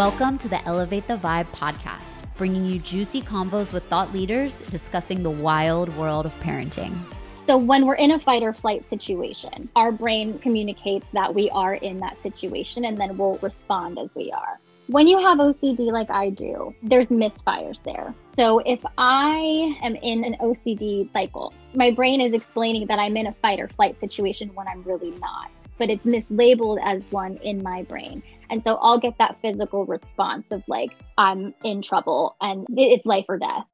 Welcome to the Elevate the Vibe podcast, bringing you juicy convos with thought leaders discussing the wild world of parenting. So, when we're in a fight or flight situation, our brain communicates that we are in that situation and then we'll respond as we are. When you have OCD like I do, there's misfires there. So if I am in an OCD cycle, my brain is explaining that I'm in a fight or flight situation when I'm really not, but it's mislabeled as one in my brain. And so I'll get that physical response of like, I'm in trouble and it's life or death.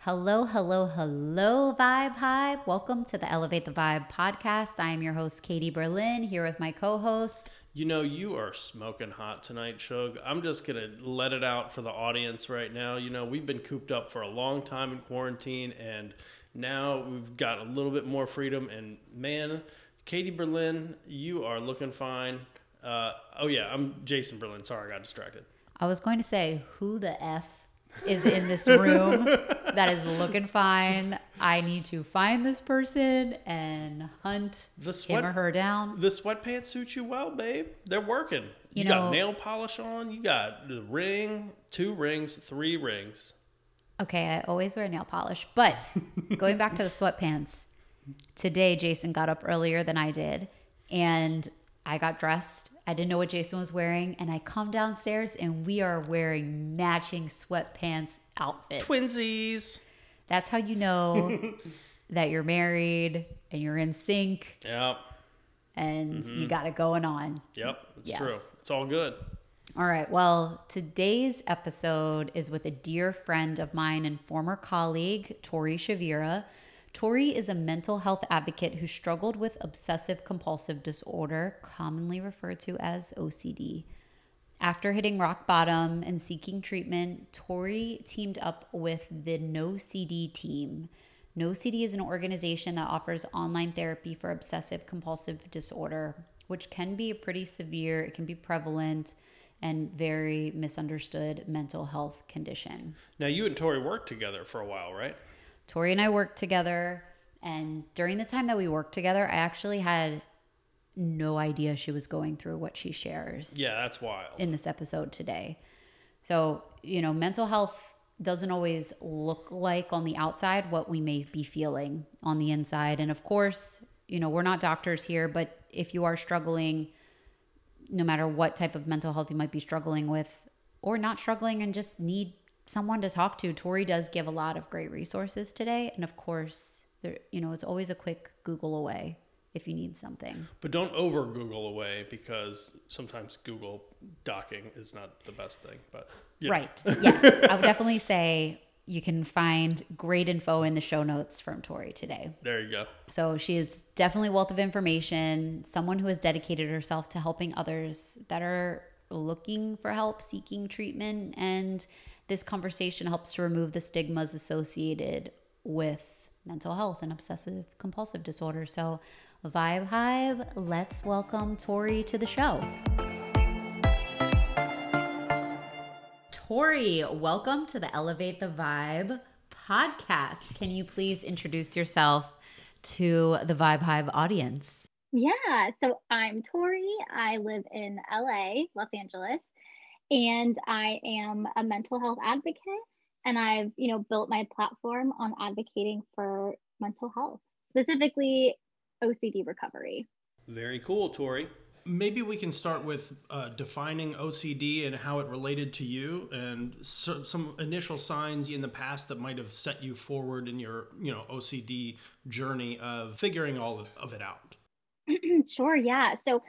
Hello, hello, hello, Vibe Hive. Welcome to the Elevate the Vibe podcast. I am your host, Katie Berlin, here with my co host, you know, you are smoking hot tonight, Shug. I'm just going to let it out for the audience right now. You know, we've been cooped up for a long time in quarantine, and now we've got a little bit more freedom. And man, Katie Berlin, you are looking fine. Uh, oh, yeah, I'm Jason Berlin. Sorry, I got distracted. I was going to say, who the F is in this room that is looking fine. I need to find this person and hunt the sweat, him or her down. The sweatpants suit you well, babe. They're working. You, you know, got nail polish on. You got the ring, two rings, three rings. Okay, I always wear nail polish. But going back to the sweatpants, today Jason got up earlier than I did, and I got dressed I didn't know what Jason was wearing, and I come downstairs and we are wearing matching sweatpants outfits. Twinsies. That's how you know that you're married and you're in sync. Yep. And mm-hmm. you got it going on. Yep, it's yes. true. It's all good. All right. Well, today's episode is with a dear friend of mine and former colleague, Tori Shavira. Tori is a mental health advocate who struggled with obsessive compulsive disorder, commonly referred to as OCD. After hitting rock bottom and seeking treatment, Tori teamed up with the NOCD team. NOCD is an organization that offers online therapy for obsessive compulsive disorder, which can be a pretty severe, it can be prevalent and very misunderstood mental health condition. Now, you and Tori worked together for a while, right? Tori and I worked together. And during the time that we worked together, I actually had no idea she was going through what she shares. Yeah, that's wild. In this episode today. So, you know, mental health doesn't always look like on the outside what we may be feeling on the inside. And of course, you know, we're not doctors here, but if you are struggling, no matter what type of mental health you might be struggling with, or not struggling and just need someone to talk to. Tori does give a lot of great resources today, and of course, there you know it's always a quick Google away if you need something. But don't over Google away because sometimes Google docking is not the best thing. But right, yes, I would definitely say you can find great info in the show notes from Tori today. There you go. So she is definitely wealth of information, someone who has dedicated herself to helping others that are looking for help, seeking treatment, and this conversation helps to remove the stigmas associated with mental health and obsessive compulsive disorder. So, Vibe Hive, let's welcome Tori to the show. Tori, welcome to the Elevate the Vibe podcast. Can you please introduce yourself to the Vibe Hive audience? Yeah, so I'm Tori. I live in LA, Los Angeles and I am a mental health advocate and I've, you know, built my platform on advocating for mental health, specifically OCD recovery. Very cool, Tori. Maybe we can start with uh, defining OCD and how it related to you, and so, some initial signs in the past that might have set you forward in your, you know, OCD journey of figuring all of it out. sure. Yeah. So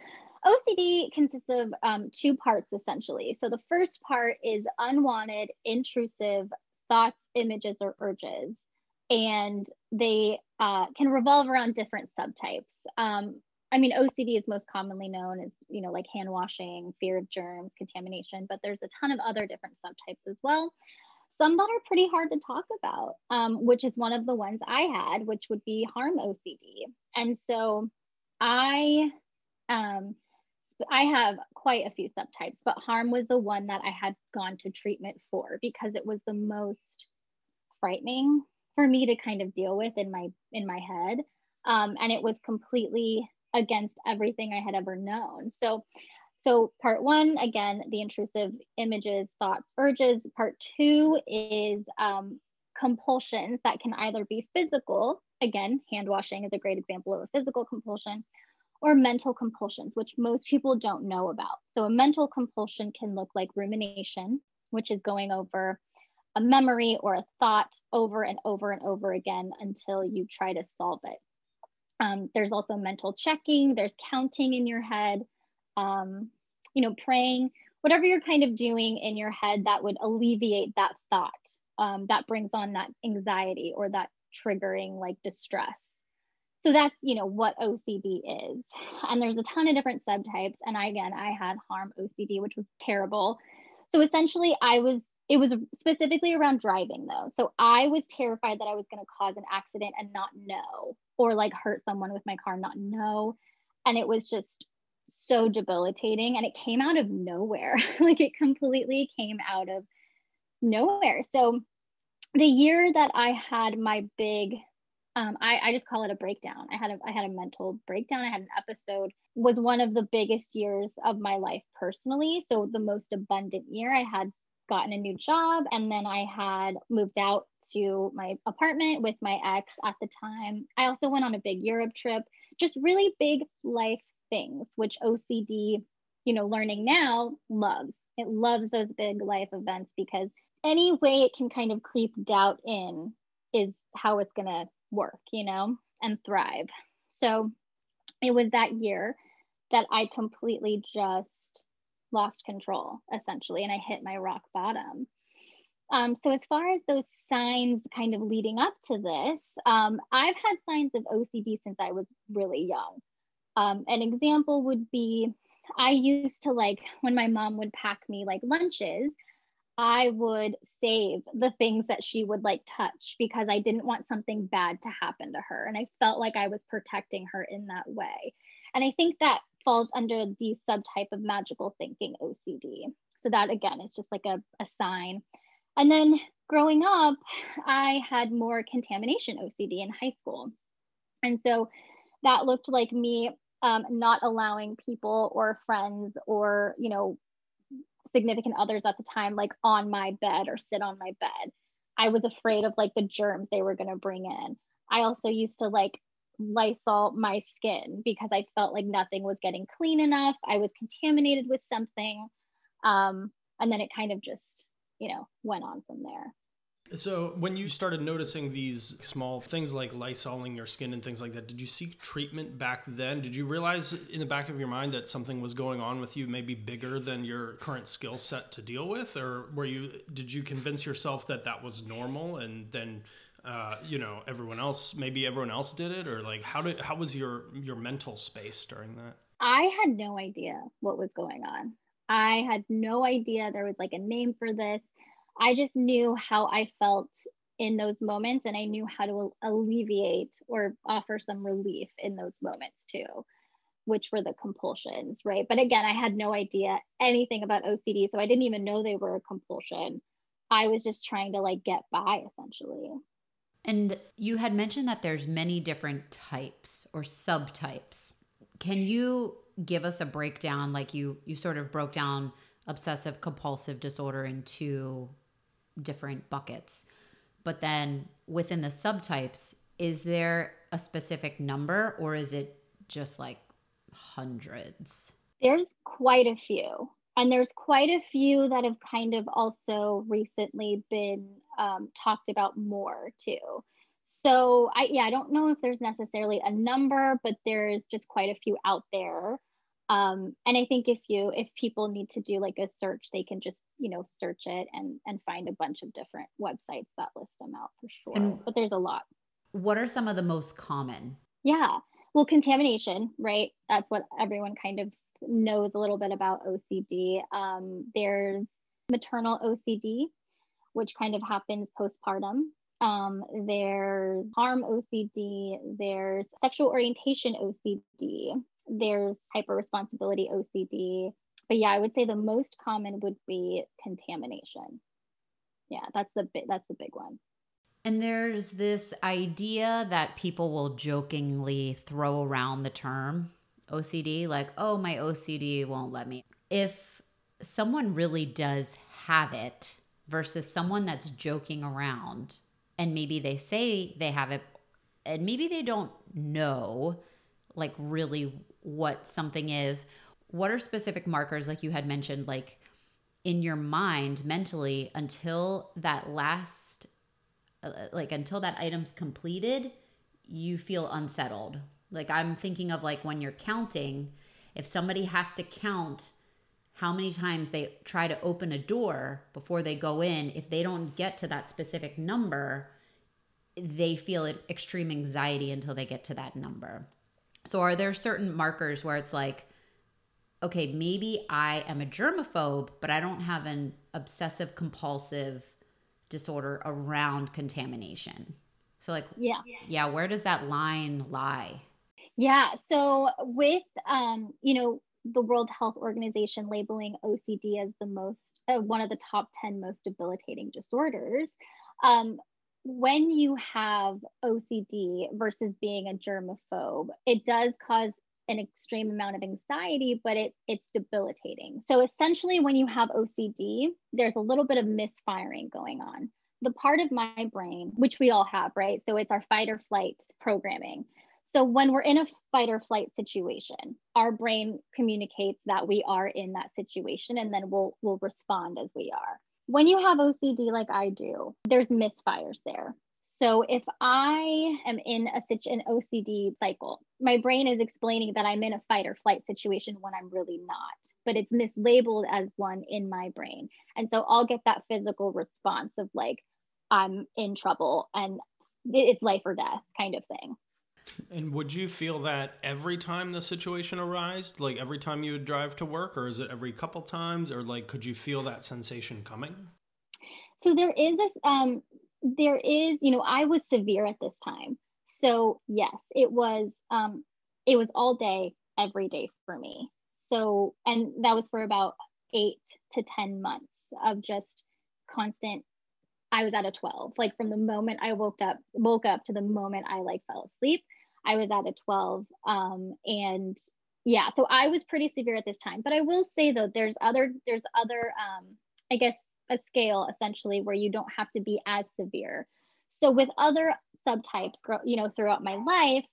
OCD consists of um, two parts essentially. So the first part is unwanted, intrusive thoughts, images, or urges. And they uh, can revolve around different subtypes. Um, I mean, OCD is most commonly known as, you know, like hand washing, fear of germs, contamination, but there's a ton of other different subtypes as well. Some that are pretty hard to talk about, um, which is one of the ones I had, which would be harm OCD. And so I um, I have quite a few subtypes, but harm was the one that I had gone to treatment for because it was the most frightening for me to kind of deal with in my in my head. Um, and it was completely against everything I had ever known. So So, part one, again, the intrusive images, thoughts, urges. Part two is um, compulsions that can either be physical, again, hand washing is a great example of a physical compulsion, or mental compulsions, which most people don't know about. So, a mental compulsion can look like rumination, which is going over a memory or a thought over and over and over again until you try to solve it. Um, there's also mental checking, there's counting in your head, um, you know, praying, whatever you're kind of doing in your head that would alleviate that thought, um, that brings on that anxiety or that triggering like distress. So that's, you know, what OCD is. And there's a ton of different subtypes. And I, again, I had harm OCD, which was terrible. So essentially, I was, it was specifically around driving though. So I was terrified that I was going to cause an accident and not know, or like hurt someone with my car, not know. And it was just so debilitating. And it came out of nowhere. like it completely came out of nowhere. So the year that I had my big um, I, I just call it a breakdown. I had a I had a mental breakdown. I had an episode was one of the biggest years of my life personally. So the most abundant year. I had gotten a new job and then I had moved out to my apartment with my ex at the time. I also went on a big Europe trip, just really big life things, which OCD, you know, learning now loves. It loves those big life events because any way it can kind of creep doubt in is how it's going to work, you know, and thrive. So it was that year that I completely just lost control, essentially, and I hit my rock bottom. Um, so, as far as those signs kind of leading up to this, um, I've had signs of OCD since I was really young. Um, an example would be I used to like when my mom would pack me like lunches, I would save the things that she would like touch because I didn't want something bad to happen to her. And I felt like I was protecting her in that way. And I think that falls under the subtype of magical thinking OCD. So that again is just like a, a sign. And then growing up, I had more contamination OCD in high school. And so that looked like me um, not allowing people or friends or, you know, significant others at the time like on my bed or sit on my bed. I was afraid of like the germs they were going to bring in. I also used to like Lysol my skin because I felt like nothing was getting clean enough. I was contaminated with something. Um, and then it kind of just, you know, went on from there. So, when you started noticing these small things like lysoling your skin and things like that, did you seek treatment back then? Did you realize in the back of your mind that something was going on with you, maybe bigger than your current skill set to deal with, or were you? Did you convince yourself that that was normal, and then, uh, you know, everyone else, maybe everyone else did it, or like how did how was your your mental space during that? I had no idea what was going on. I had no idea there was like a name for this. I just knew how I felt in those moments and I knew how to alleviate or offer some relief in those moments too, which were the compulsions, right? But again, I had no idea anything about OCD, so I didn't even know they were a compulsion. I was just trying to like get by essentially. And you had mentioned that there's many different types or subtypes. Can you give us a breakdown like you you sort of broke down obsessive compulsive disorder into different buckets. But then within the subtypes, is there a specific number or is it just like hundreds? There's quite a few. And there's quite a few that have kind of also recently been um, talked about more too. So I yeah, I don't know if there's necessarily a number, but there's just quite a few out there. Um, and I think if you if people need to do like a search, they can just you know search it and and find a bunch of different websites that list them out for sure. And but there's a lot. what are some of the most common? Yeah. Well contamination right? That's what everyone kind of knows a little bit about ocd um, there's maternal ocd which kind of happens postpartum. Um, there's harm ocd there's sexual orientation ocd there's hyper responsibility ocd but yeah, I would say the most common would be contamination. Yeah, that's the big that's the big one. And there's this idea that people will jokingly throw around the term OCD, like, oh, my OCD won't let me. If someone really does have it versus someone that's joking around and maybe they say they have it and maybe they don't know like really what something is, what are specific markers like you had mentioned like in your mind mentally until that last uh, like until that item's completed, you feel unsettled. Like I'm thinking of like when you're counting, if somebody has to count how many times they try to open a door before they go in, if they don't get to that specific number, they feel extreme anxiety until they get to that number. So, are there certain markers where it's like, okay, maybe I am a germaphobe, but I don't have an obsessive compulsive disorder around contamination? So, like, yeah, yeah, where does that line lie? Yeah. So, with, um, you know, the World Health Organization labeling OCD as the most, uh, one of the top 10 most debilitating disorders. Um, when you have OCD versus being a germaphobe, it does cause an extreme amount of anxiety, but it, it's debilitating. So essentially, when you have OCD, there's a little bit of misfiring going on. The part of my brain, which we all have, right? So it's our fight or flight programming. So when we're in a fight or flight situation, our brain communicates that we are in that situation and then we'll we'll respond as we are. When you have OCD like I do, there's misfires there. So if I am in a such an OCD cycle, my brain is explaining that I'm in a fight or flight situation when I'm really not, but it's mislabeled as one in my brain. And so I'll get that physical response of like I'm in trouble and it's life or death kind of thing. And would you feel that every time the situation arose, like every time you would drive to work, or is it every couple times, or like could you feel that sensation coming? So there is this, um, there is, you know, I was severe at this time. So yes, it was, um, it was all day, every day for me. So, and that was for about eight to 10 months of just constant I was at a 12. Like from the moment I woke up, woke up to the moment I like fell asleep, I was at a 12. Um, and yeah, so I was pretty severe at this time. But I will say though, there's other, there's other, um, I guess, a scale essentially where you don't have to be as severe. So with other subtypes, you know, throughout my life,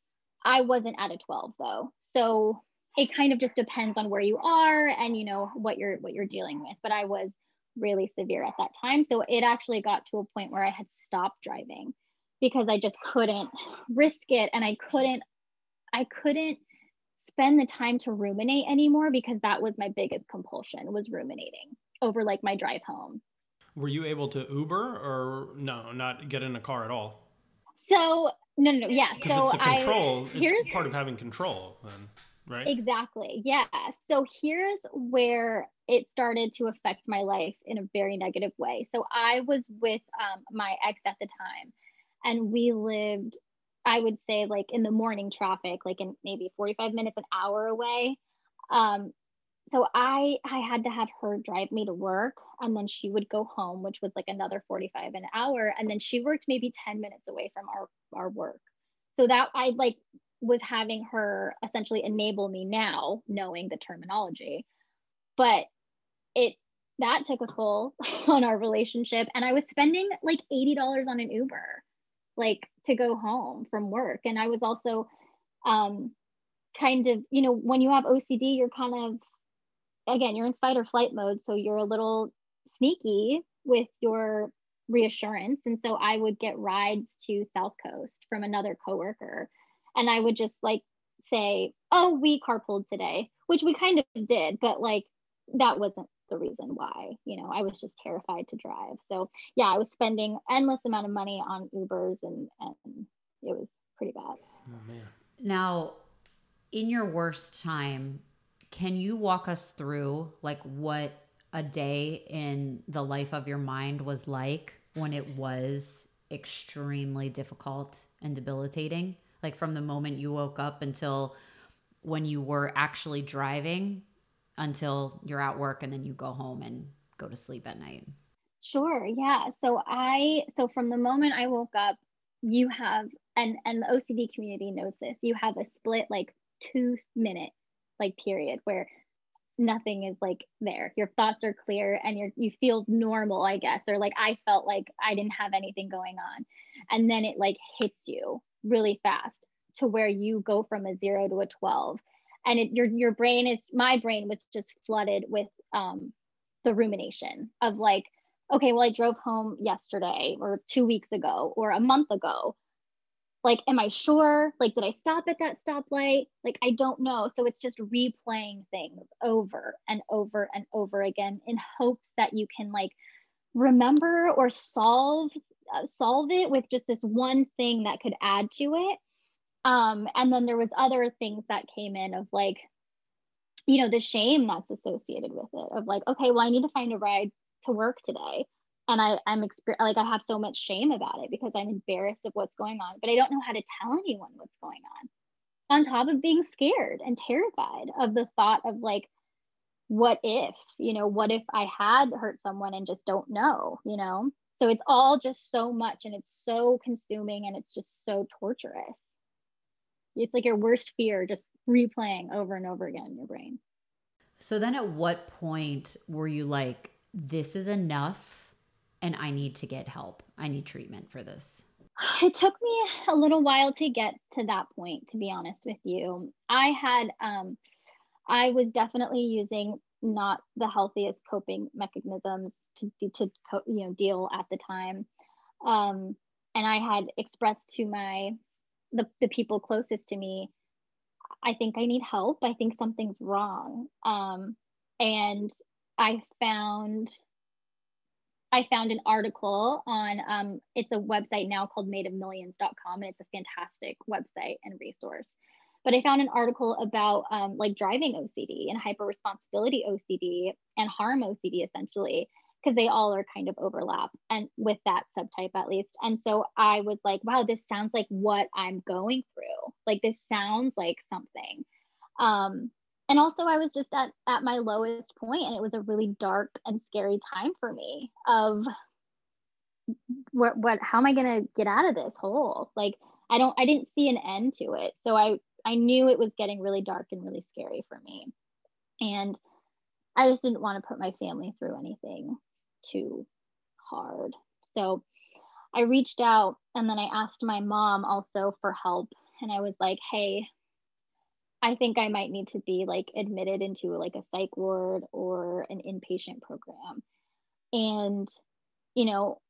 I wasn't at a 12 though. So it kind of just depends on where you are and you know what you're what you're dealing with. But I was really severe at that time. So it actually got to a point where I had stopped driving because I just couldn't risk it and I couldn't I couldn't spend the time to ruminate anymore because that was my biggest compulsion was ruminating over like my drive home. Were you able to Uber or no, not get in a car at all? So no, no, no yeah. Because so it's a control. I, it's part of having control, then, right? Exactly. Yeah. So here's where it started to affect my life in a very negative way. So I was with um, my ex at the time, and we lived i would say like in the morning traffic like in maybe 45 minutes an hour away. Um so i i had to have her drive me to work and then she would go home which was like another 45 an hour and then she worked maybe 10 minutes away from our our work. So that i like was having her essentially enable me now knowing the terminology. But it that took a toll on our relationship and i was spending like $80 on an uber like to go home from work. And I was also um, kind of, you know, when you have OCD, you're kind of, again, you're in fight or flight mode. So you're a little sneaky with your reassurance. And so I would get rides to South Coast from another coworker. And I would just like say, oh, we carpooled today, which we kind of did, but like that wasn't the reason why you know i was just terrified to drive. So yeah i was spending endless amount of money on ubers and and it was pretty bad. Oh man. Now in your worst time can you walk us through like what a day in the life of your mind was like when it was extremely difficult and debilitating? Like from the moment you woke up until when you were actually driving until you're at work and then you go home and go to sleep at night? Sure. Yeah. So I so from the moment I woke up, you have and and the OCD community knows this. You have a split like 2 minute like period, where nothing is like there. Your thoughts are clear and you're you feel normal, I guess, or like I felt like I didn't have anything going on. And then it like hits you really fast to where you go from a 0 to a 12. And it, your your brain is my brain was just flooded with um the rumination of like okay, well I drove home yesterday or 2 weeks ago or a month ago. Like am i sure? Like did i stop at that stoplight? Like i don't know. So it's just replaying things over and over and over again in hopes that you can like remember or solve uh, solve it with just this one thing that could add to it um and then there was other things that came in of like you know the shame that's associated with it of like okay well i need to find a ride to work today and I, I'm exper- like I have so much shame about it because I'm embarrassed of what's going on, but I don't know how to tell anyone what's going on. On top of being scared and terrified of the thought of like, what if, you know, what if I had hurt someone and just don't know, you know? So it's all just so much and it's so consuming and it's just so torturous. It's like your worst fear just replaying over and over again in your brain. So then at what point were you like, this is enough? and I need to get help. I need treatment for this? It took me a little while to get to that point, to be honest with you. I had, um, I was definitely using not the healthiest coping mechanisms to, to you know, deal at the time. Um, and I had expressed to my, the, the people closest to me, I think I need help. I think something's wrong. Um, and I found I found an article on um, it's a website now called madeofmillions.com and it's a fantastic website and resource. But I found an article about um, like driving OCD and hyper responsibility OCD and harm OCD essentially because they all are kind of overlap and with that subtype at least. And so I was like, wow, this sounds like what I'm going through. Like this sounds like something. Um, and also i was just at, at my lowest point and it was a really dark and scary time for me of what what how am i going to get out of this hole like i don't i didn't see an end to it so i i knew it was getting really dark and really scary for me and i just didn't want to put my family through anything too hard so i reached out and then i asked my mom also for help and i was like hey I think I might need to be like admitted into like a psych ward or an inpatient program. And, you know,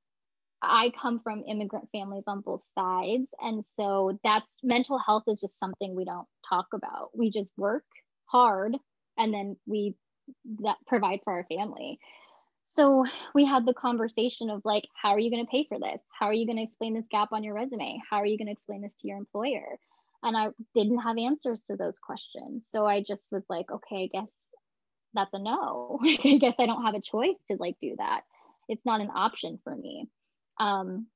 I come from immigrant families on both sides. And so that's mental health is just something we don't talk about. We just work hard and then we that provide for our family. So we had the conversation of like, how are you going to pay for this? How are you going to explain this gap on your resume? How are you going to explain this to your employer? and I didn't have answers to those questions. So I just was like, okay, I guess that's a no. I guess I don't have a choice to like do that. It's not an option for me. Um,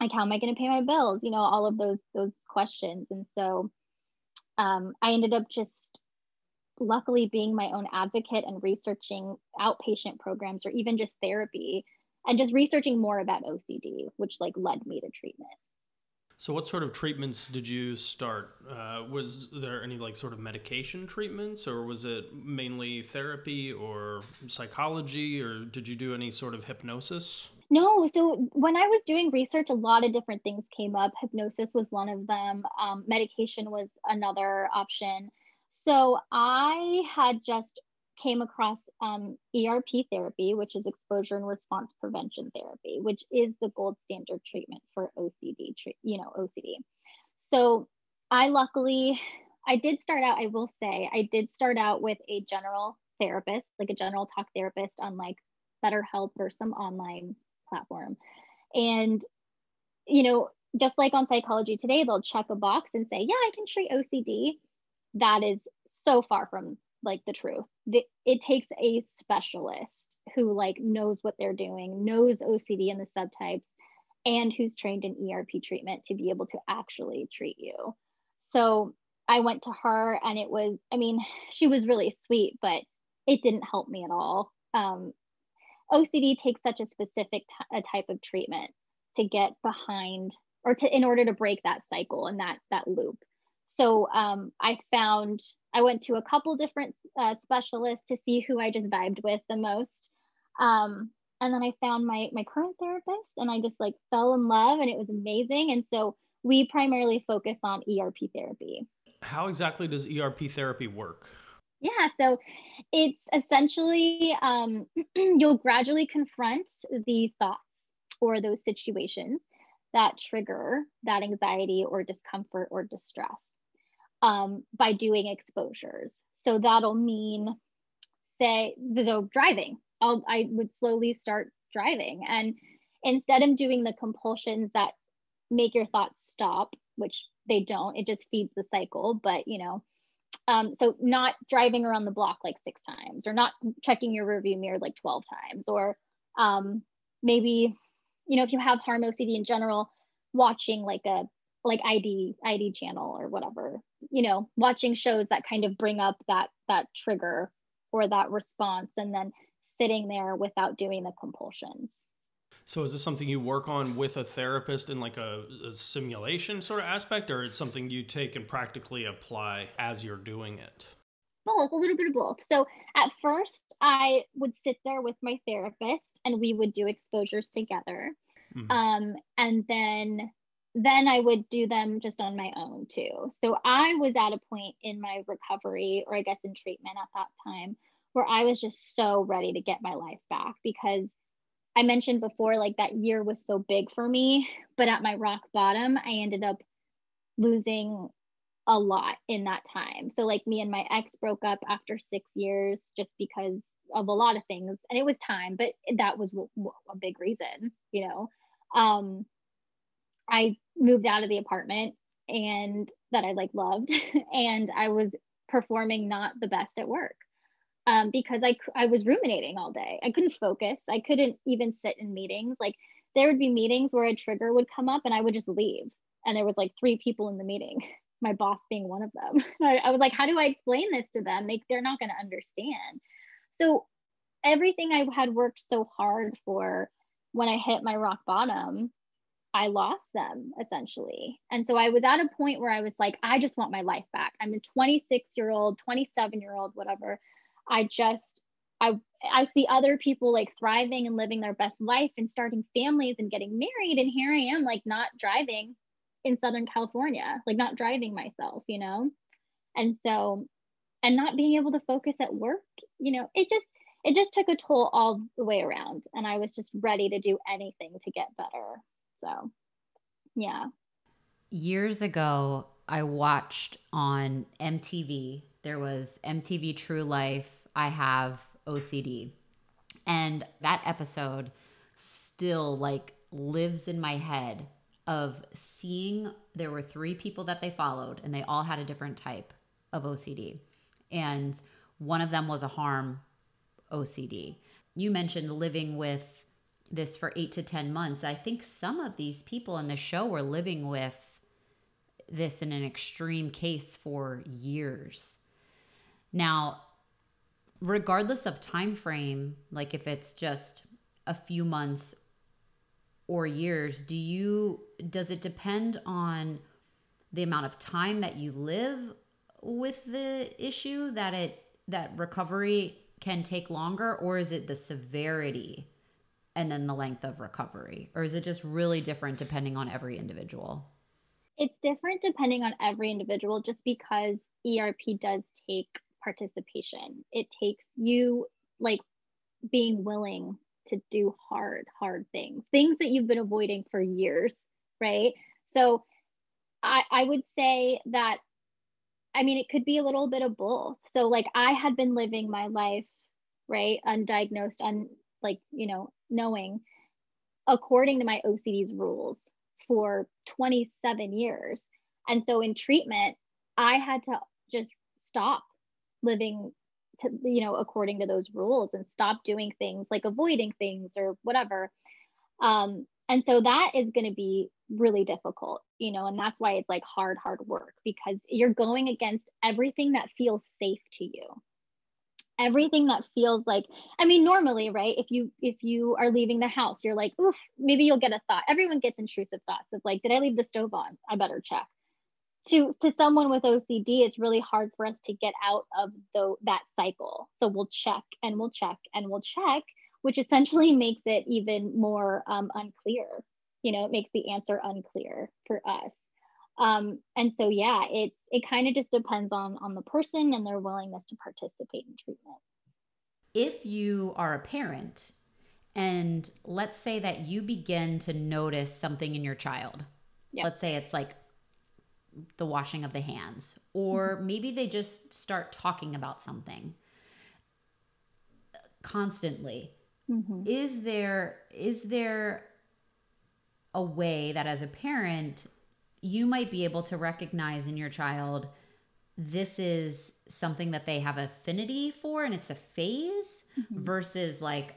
like how am I going to pay my bills? You know, all of those those questions. And so um, I ended up just luckily being my own advocate and researching outpatient programs or even just therapy and just researching more about OCD, which like led me to treatment. So, what sort of treatments did you start? Uh, was there any like sort of medication treatments, or was it mainly therapy or psychology, or did you do any sort of hypnosis? No, so when I was doing research, a lot of different things came up. Hypnosis was one of them, um, medication was another option. So I had just came across um, ERP therapy, which is exposure and response prevention therapy, which is the gold standard treatment for OCD, you know, OCD. So I luckily, I did start out, I will say, I did start out with a general therapist, like a general talk therapist on like BetterHelp or some online platform. And, you know, just like on Psychology Today, they'll check a box and say, yeah, I can treat OCD. That is so far from like the truth. The, it takes a specialist who like knows what they're doing, knows OCD and the subtypes, and who's trained in ERP treatment to be able to actually treat you. So I went to her and it was, I mean, she was really sweet, but it didn't help me at all. Um, OCD takes such a specific t- a type of treatment to get behind or to in order to break that cycle and that that loop. So um, I found I went to a couple different uh, specialists to see who I just vibed with the most. Um, and then I found my my current therapist, and I just like fell in love, and it was amazing. And so we primarily focus on ERP therapy. How exactly does ERP therapy work? Yeah, so it's essentially um, you'll gradually confront the thoughts or those situations that trigger that anxiety or discomfort or distress um, by doing exposures. So that'll mean, say, so driving. I'll, I would slowly start driving. And instead of doing the compulsions that make your thoughts stop, which they don't, it just feeds the cycle. But, you know, um, so not driving around the block like six times or not checking your rearview mirror like 12 times or um, maybe you know if you have harm ocd in general watching like a like id id channel or whatever you know watching shows that kind of bring up that that trigger or that response and then sitting there without doing the compulsions so is this something you work on with a therapist in like a, a, simulation sort of aspect, or it's something you take and practically apply as you're doing it? Both, a little bit of both. So at first, I would sit there with my therapist, and we would do exposures together. Mm-hmm. Um, and then then I would do them just on my own too. So I was at a point in my recovery, or I guess in treatment at that time, where I was just so ready to get my life back because I mentioned before, like that year was so big for me, but at my rock bottom, I ended up losing a lot in that time. So, like, me and my ex broke up after six years just because of a lot of things. And it was time, but that was a big reason, you know. Um, I moved out of the apartment and that I like loved, and I was performing not the best at work um, because I, I was ruminating all day. I couldn't focus. I couldn't even sit in meetings. Like there would be meetings where a trigger would come up and I would just leave. And there was like three people in the meeting, my boss being one of them. I, I was like, how do I explain this to them? They, they're not going to understand. So everything I had worked so hard for when I hit my rock bottom, I lost them essentially. And so I was at a point where I was like, I just want my life back. I'm a 26 year old, 27 year old, whatever. I just I I see other people like thriving and living their best life and starting families and getting married and here I am like not driving in Southern California, like not driving myself, you know? And so and not being able to focus at work, you know, it just it just took a toll all the way around and I was just ready to do anything to get better. So, yeah. Years ago, I watched on MTV there was MTV True Life, I Have OCD. And that episode still like lives in my head of seeing there were three people that they followed and they all had a different type of OCD. And one of them was a harm OCD. You mentioned living with this for eight to 10 months. I think some of these people in the show were living with this in an extreme case for years. Now, regardless of time frame, like if it's just a few months or years, do you does it depend on the amount of time that you live with the issue that it that recovery can take longer or is it the severity and then the length of recovery or is it just really different depending on every individual it's different depending on every individual just because erp does take participation. It takes you like being willing to do hard, hard things, things that you've been avoiding for years, right? So I, I would say that, I mean, it could be a little bit of both. So, like, I had been living my life, right, undiagnosed, un, like, you know, knowing according to my OCD's rules for 27 years. And so in treatment, I had to just stop living to, you know according to those rules and stop doing things like avoiding things or whatever um and so that is going to be really difficult you know and that's why it's like hard hard work because you're going against everything that feels safe to you everything that feels like i mean normally right if you if you are leaving the house you're like oof maybe you'll get a thought everyone gets intrusive thoughts of like did i leave the stove on i better check to to someone with OCD, it's really hard for us to get out of the, that cycle. So we'll check and we'll check and we'll check, which essentially makes it even more um, unclear. You know, it makes the answer unclear for us. Um, and so, yeah, it it kind of just depends on on the person and their willingness to participate in treatment. If you are a parent, and let's say that you begin to notice something in your child, yep. let's say it's like the washing of the hands, or mm-hmm. maybe they just start talking about something constantly. Mm-hmm. Is there is there a way that as a parent you might be able to recognize in your child this is something that they have affinity for and it's a phase mm-hmm. versus like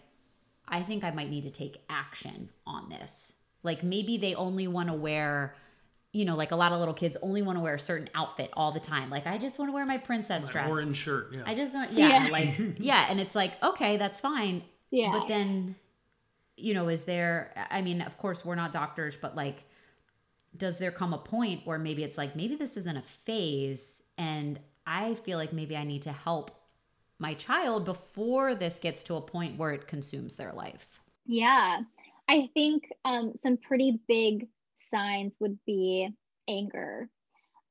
I think I might need to take action on this. Like maybe they only want to wear you know, like a lot of little kids only want to wear a certain outfit all the time. Like, I just want to wear my princess my dress. Orange shirt. Yeah. I just want, yeah, yeah. like, yeah. And it's like, okay, that's fine. Yeah. But then, you know, is there, I mean, of course, we're not doctors, but like, does there come a point where maybe it's like, maybe this isn't a phase and I feel like maybe I need to help my child before this gets to a point where it consumes their life? Yeah. I think um, some pretty big signs would be anger.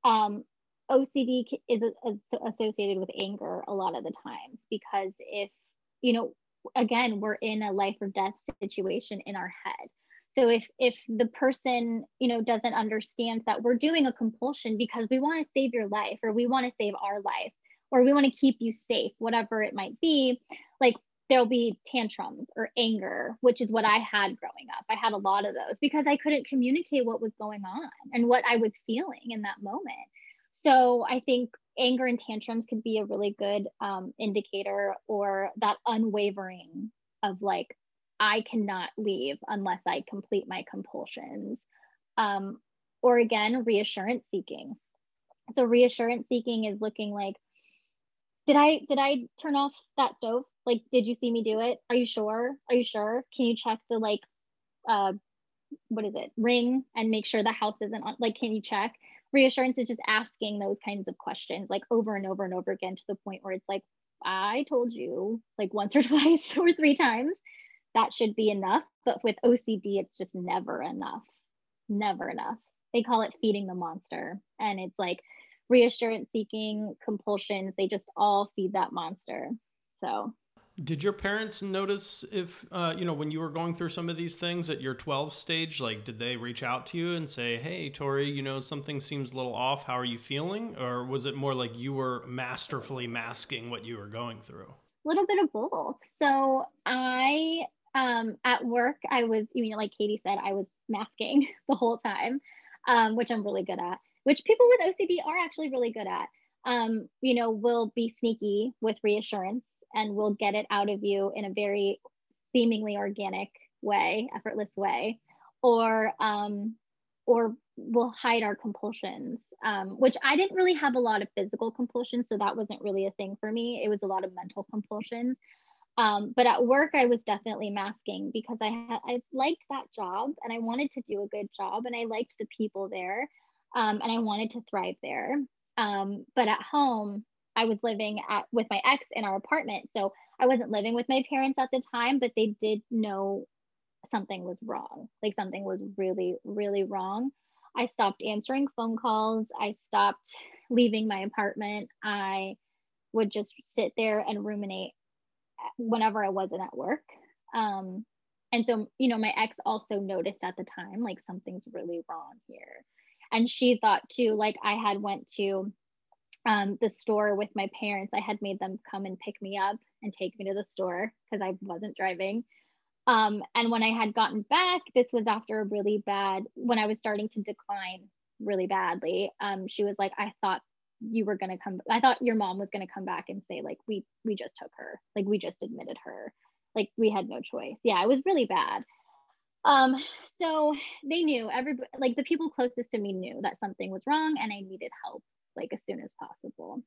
Um, OCD is associated with anger a lot of the times because if, you know, again, we're in a life or death situation in our head. So if if the person, you know, doesn't understand that we're doing a compulsion because we want to save your life or we want to save our life or we want to keep you safe, whatever it might be, like there'll be tantrums or anger, which is what I had growing up. I had a lot of those because I couldn't communicate what was going on and what I was feeling in that moment. So I think anger and tantrums could be a really good um, indicator or that unwavering of like, I cannot leave unless I complete my compulsions. Um, or again, reassurance seeking. So reassurance seeking is looking like, did I did I turn off that stove? Like, did you see me do it? Are you sure? Are you sure? Can you check the like uh what is it? Ring and make sure the house isn't on like can you check? Reassurance is just asking those kinds of questions like over and over and over again to the point where it's like, I told you like once or twice or three times. That should be enough. But with OCD, it's just never enough. Never enough. They call it feeding the monster. And it's like reassurance seeking compulsions, they just all feed that monster. So did your parents notice if, uh, you know, when you were going through some of these things at your 12 stage, like, did they reach out to you and say, hey, Tori, you know, something seems a little off. How are you feeling? Or was it more like you were masterfully masking what you were going through? A little bit of both. So I, um, at work, I was, you know, like Katie said, I was masking the whole time, um, which I'm really good at, which people with OCD are actually really good at. Um, you know, will be sneaky with reassurance and we'll get it out of you in a very seemingly organic way, effortless way, or um, or we'll hide our compulsions, um, which I didn't really have a lot of physical compulsions, so that wasn't really a thing for me. It was a lot of mental compulsions. Um, but at work, I was definitely masking because I I liked that job and I wanted to do a good job and I liked the people there um, and I wanted to thrive there. Um, but at home, I was living at with my ex in our apartment. So I wasn't living with my parents at the time, but they did know something was wrong. Like something was really, really wrong. I stopped answering phone calls. I stopped leaving my apartment. I would just sit there and ruminate whenever I wasn't at work. Um, and so, you know, my ex also noticed at the time, like something's really wrong here. And she thought too, like I had went to um, the store with my parents. I had made them come and pick me up and take me to the store because I wasn't driving. Um, and when I had gotten back, this was after a really bad, when I was starting to decline really badly. Um, she was like, I thought you were going to come, I thought your mom was going to come back and say, like, we, we just took her, like, we just admitted her. Like, we had no choice. Yeah, it was really bad. Um, so they knew every like the people closest to me knew that something was wrong and I needed help like as soon as possible.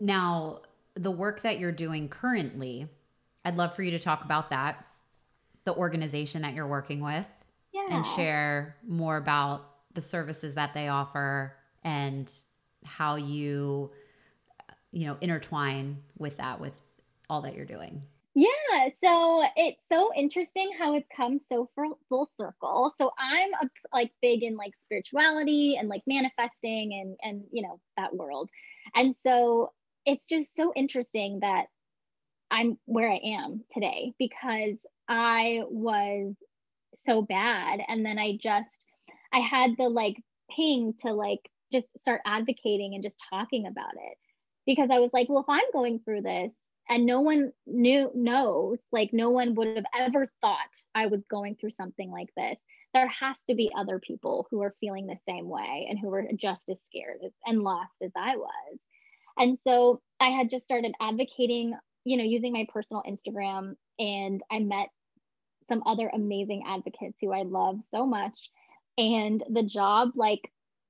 Now, the work that you're doing currently, I'd love for you to talk about that, the organization that you're working with, yeah. and share more about the services that they offer and how you you know intertwine with that with all that you're doing yeah, so it's so interesting how it's come so full, circle. So I'm a, like big in like spirituality and like manifesting and and you know that world. And so it's just so interesting that I'm where I am today because I was so bad and then I just I had the like ping to like just start advocating and just talking about it. Because I was like, well, if I'm going through this and no one knew knows like no one would have ever thought i was going through something like this there has to be other people who are feeling the same way and who are just as scared and lost as i was. And so i had just started advocating you know using my personal instagram and i met some other amazing advocates who i love so much. And the job like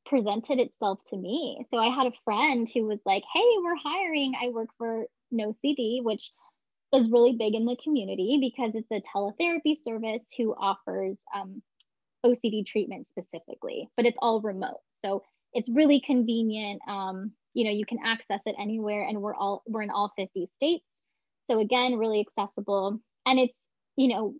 presented itself to me. So I had a friend who was like, Hey, we're hiring. I work for NoCD, which is really big in the community because it's a teletherapy service who offers um, OCD treatment specifically, but it's all remote. So it's really convenient. Um, you know, you can access it anywhere, and we're all we're in all 50 states. So again, really accessible, and it's you know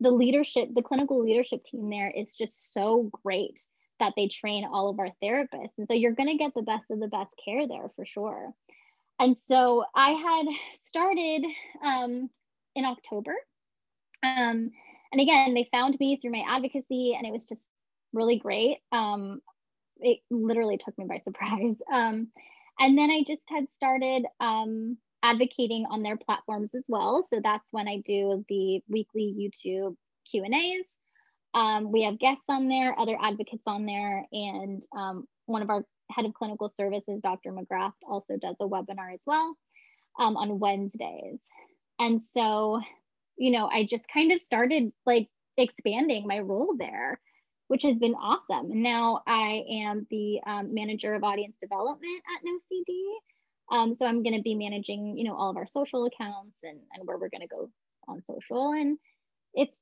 the leadership, the clinical leadership team there is just so great that they train all of our therapists, and so you're going to get the best of the best care there for sure. And so I had started um, in October. Um, and again, they found me through my advocacy, and it was just really great. Um, it literally took me by surprise. Um, and then I just had started um, advocating on their platforms as well. So that's when I do the weekly YouTube Q and A's. Um, we have guests on there, other advocates on there, and um, one of our head of clinical services, Dr. McGrath, also does a webinar as well um, on Wednesdays. And so, you know, I just kind of started like expanding my role there, which has been awesome. And now I am the um, manager of audience development at NoCD. Um, so I'm going to be managing, you know, all of our social accounts and, and where we're going to go on social. And it's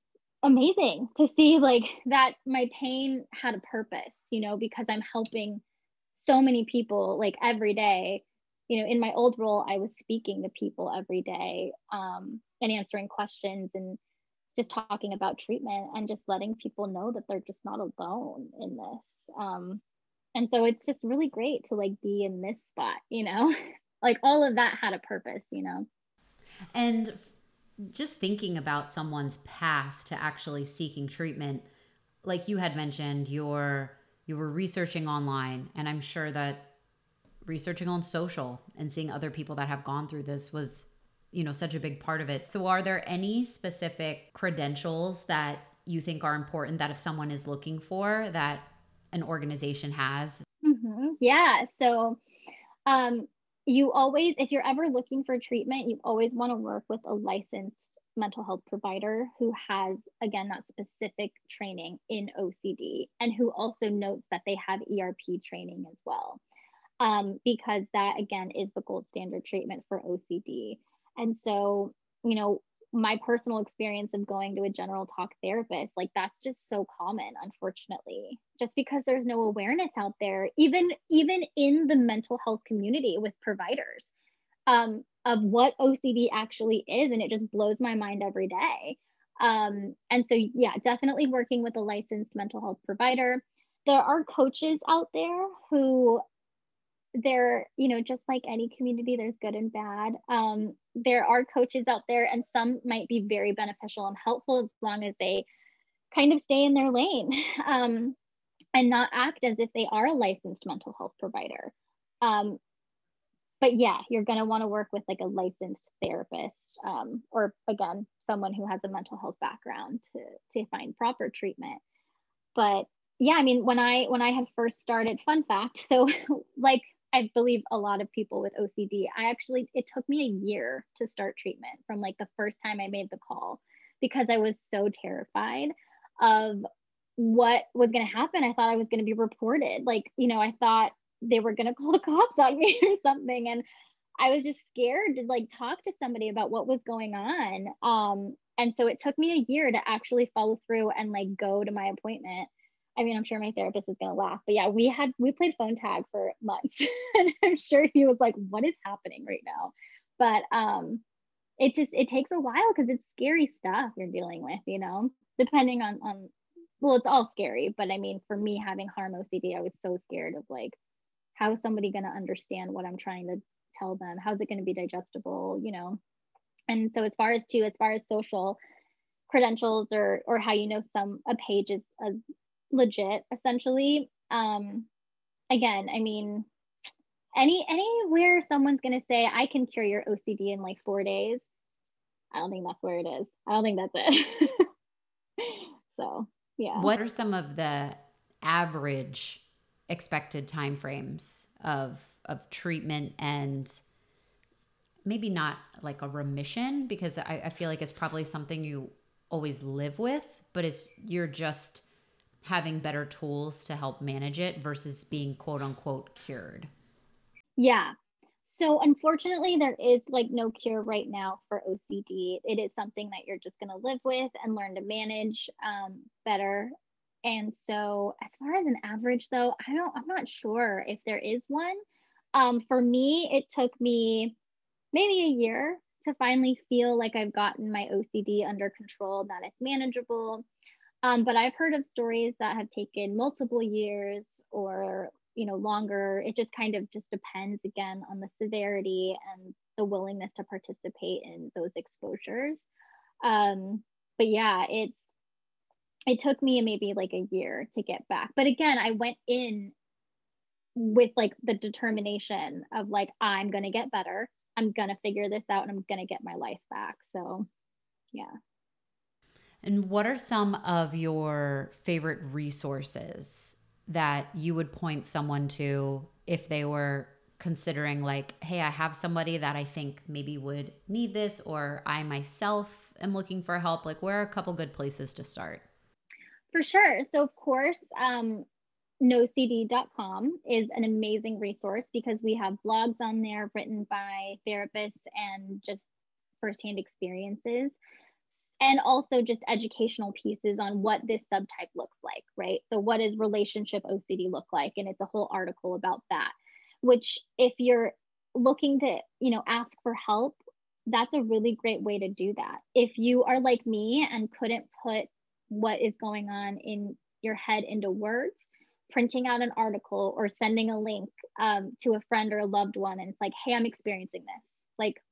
amazing to see like that my pain had a purpose, you know, because I'm helping so many people like every day. You know in my old role i was speaking to people every day um, and answering questions and just talking about treatment and just letting people know that they're just not alone in this um, and so it's just really great to like be in this spot you know? Like all of that had a purpose you know? And just thinking about someone's path to actually seeking treatment like you had mentioned your you were researching online and i'm sure that researching on social and seeing other people that have gone through this was you know such a big part of it. So are there any specific credentials that you think are important that if someone is looking for that an organization has? Mm-hmm. yeah. So um, you always if you're ever looking for treatment you always want to work with a licensed mental health provider who has, again, that specific training in OCD and who also notes that they have ERP training as well. Um, because that, again, is the gold standard treatment for OCD. And so, you know, my personal experience of going to a general talk therapist, like that's just so common, unfortunately, just because there's no awareness out there, even even in the mental health community with providers. Um, of what OCD actually is. And it just blows my mind every day. Um, and so, yeah, definitely working with a licensed mental health provider. There are coaches out there who they're, you know, just like any community, there's good and bad. Um, there are coaches out there, and some might be very beneficial and helpful as long as they kind of stay in their lane um, and not act as if they are a licensed mental health provider. Um, but yeah, you're going to want to work with like a licensed therapist um, or again, someone who has a mental health background to, to find proper treatment. But yeah, I mean, when I, when I had first started fun fact, so like I believe a lot of people with OCD, I actually, it took me a year to start treatment from like the first time I made the call because I was so terrified of what was going to happen. I thought I was going to be reported. Like, you know, I thought they were going to call the cops on me or something and i was just scared to like talk to somebody about what was going on um and so it took me a year to actually follow through and like go to my appointment I mean, I'm sure my therapist is gonna laugh, but yeah, we had we played phone tag for months, and I'm sure he was like, "What is happening right now?" But um, it just it takes a while because it's scary stuff you're dealing with, you know. Depending on on, well, it's all scary, but I mean, for me having harm OCD, I was so scared of like, how is somebody gonna understand what I'm trying to tell them? How's it gonna be digestible, you know? And so as far as too, as far as social credentials or or how you know some a page is a legit essentially. Um again i mean any anywhere someone's going to say i can cure your ocd in like four days i don't think that's where it is. I don't think that's it. So yeah. What are some of the average expected timeframes of of treatment and maybe not like a remission? Because I, I feel like it's probably something you always live with but it's you're just having better tools to help manage it versus being quote unquote cured? Yeah. So unfortunately, there is like no cure right now for OCD. It is something that you're just going to live with and learn to manage um, better. And so, as far as an average, though, I don't. I'm not sure if there is one. Um, for me, it took me maybe a year to finally feel like I've gotten my OCD under control, that it's manageable. Um, but I've heard of stories that have taken multiple years or you know longer. It just kind of just depends again on the severity and the willingness to participate in those exposures. Um, but yeah, it's it took me maybe like a year to get back. But again, I went in with like the determination of like I'm to get better. I'm to figure this out and I'm to get my life back. So, yeah. And what are some of your favorite resources that you would point someone to if they were considering, like, hey, I have somebody that I think maybe would need this, or I myself am looking for help? Like, where are a couple good places to start? For sure. So, of course, um, nocd.com is an amazing resource because we have blogs on there written by therapists and just firsthand experiences and also just educational pieces on what this subtype looks like, right? So, what does relationship OCD look like? And it's a whole article about that, which, if you're looking to, you know, ask for help, that's a really great way to do that. If you are like me and couldn't put what is going on in your head into words, printing out an article or sending a link um, to a friend or a loved one, and it's like, hey, I'm experiencing this. Like,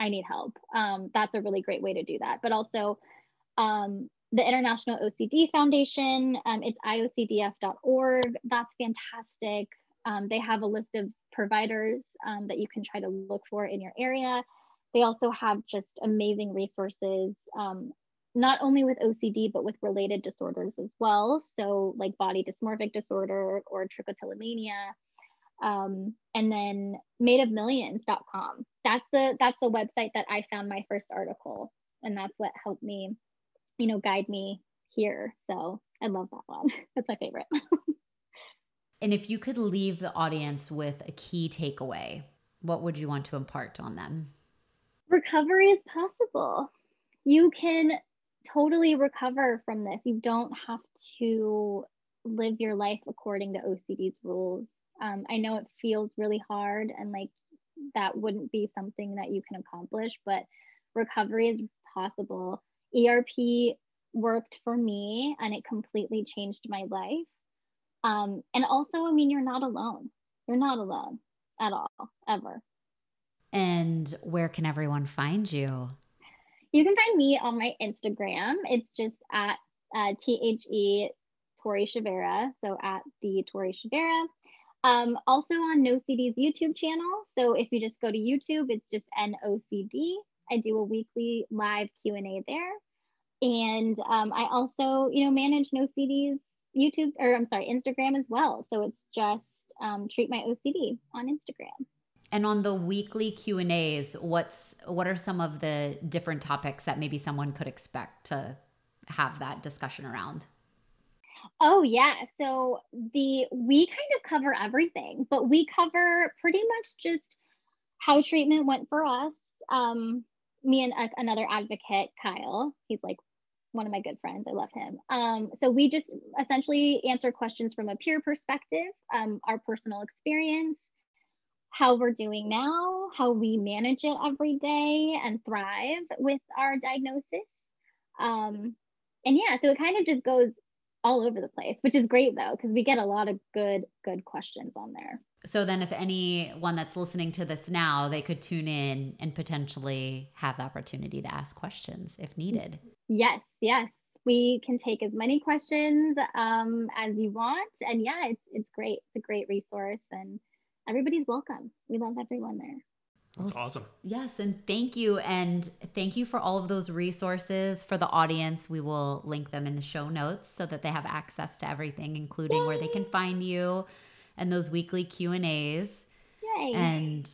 I need help. Um, that's a really great way to do that. But also, um, the International OCD Foundation, um, it's iocdf.org. That's fantastic. Um, they have a list of providers um, that you can try to look for in your area. They also have just amazing resources, um, not only with OCD, but with related disorders as well. So, like body dysmorphic disorder or trichotillomania um, and then madeofmillions.com that's the that's the website that i found my first article and that's what helped me you know guide me here. So i love that one. That's my favorite. And if you could leave the audience with a key takeaway what would you want to impart on them? Recovery is possible. You can totally recover from this. You don't have to live your life according to ocd's rules um, I know it feels really hard and like that wouldn't be something that you can accomplish, but recovery is possible. ERP worked for me and it completely changed my life. Um, and also, I mean, you're not alone. You're not alone at all, ever. And where can everyone find you? You can find me on my Instagram. It's just at uh, T H E Tori Shavera. So at the Tori Shavera. Um, also on NoCD's YouTube channel. So if you just go to YouTube, it's just NOCD. I do a weekly live Q&A there. And um, I also, you know, manage NoCD's YouTube, or I'm sorry, Instagram as well. So it's just um, treat my OCD on Instagram. And on the weekly Q and A's, what's what are some of the different topics that maybe someone could expect to have that discussion around? Oh yeah. So the we kind of cover everything, but we cover pretty much just how treatment went for us. Um, me and a, another advocate, Kyle, he's like one of my good friends. I love him. Um, so we just essentially answer questions from a peer perspective, um, our personal experience, how we're doing now, how we manage it every day and thrive with our diagnosis. Um, and yeah, so it kind of just goes all over the place, which is great though, because we get a lot of good, good questions on there. So then, if anyone that's listening to this now, they could tune in and potentially have the opportunity to ask questions if needed. Yes, yes. We can take as many questions um, as you want. And yeah, it's, it's great. It's a great resource and everybody's welcome. We love everyone there. That's awesome. Yes, and thank you. And thank you for all of those resources for the audience. We will link them in the show notes so that they have access to everything, including Yay. where they can find you and those weekly Q&As. Yay. And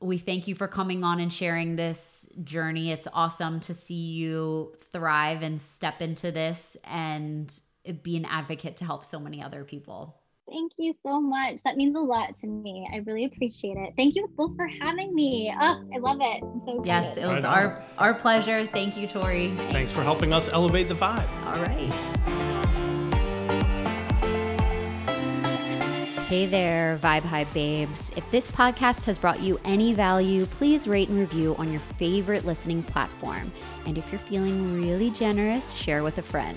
we thank you for coming on and sharing this journey. It's awesome to see you thrive and step into this and be an advocate to help so many other people. Thank you so much. That means a lot to me. I really appreciate it. Thank you both for having me. Oh, I love it. So yes, it was our our pleasure. Thank you, Tori. Thanks for helping us elevate the vibe. All right. Hey there, Vibe High babes. If this podcast has brought you any value, please rate and review on your favorite listening platform. And if you're feeling really generous, share with a friend.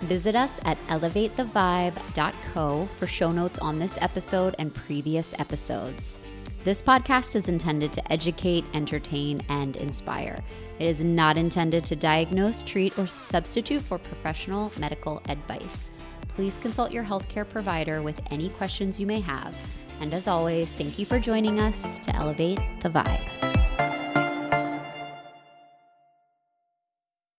Visit us at elevatethevibe.co for show notes on this episode and previous episodes. This podcast is intended to educate, entertain, and inspire. It is not intended to diagnose, treat, or substitute for professional medical advice please consult your healthcare provider with any questions you may have. And as always, thank you for joining us to elevate the vibe.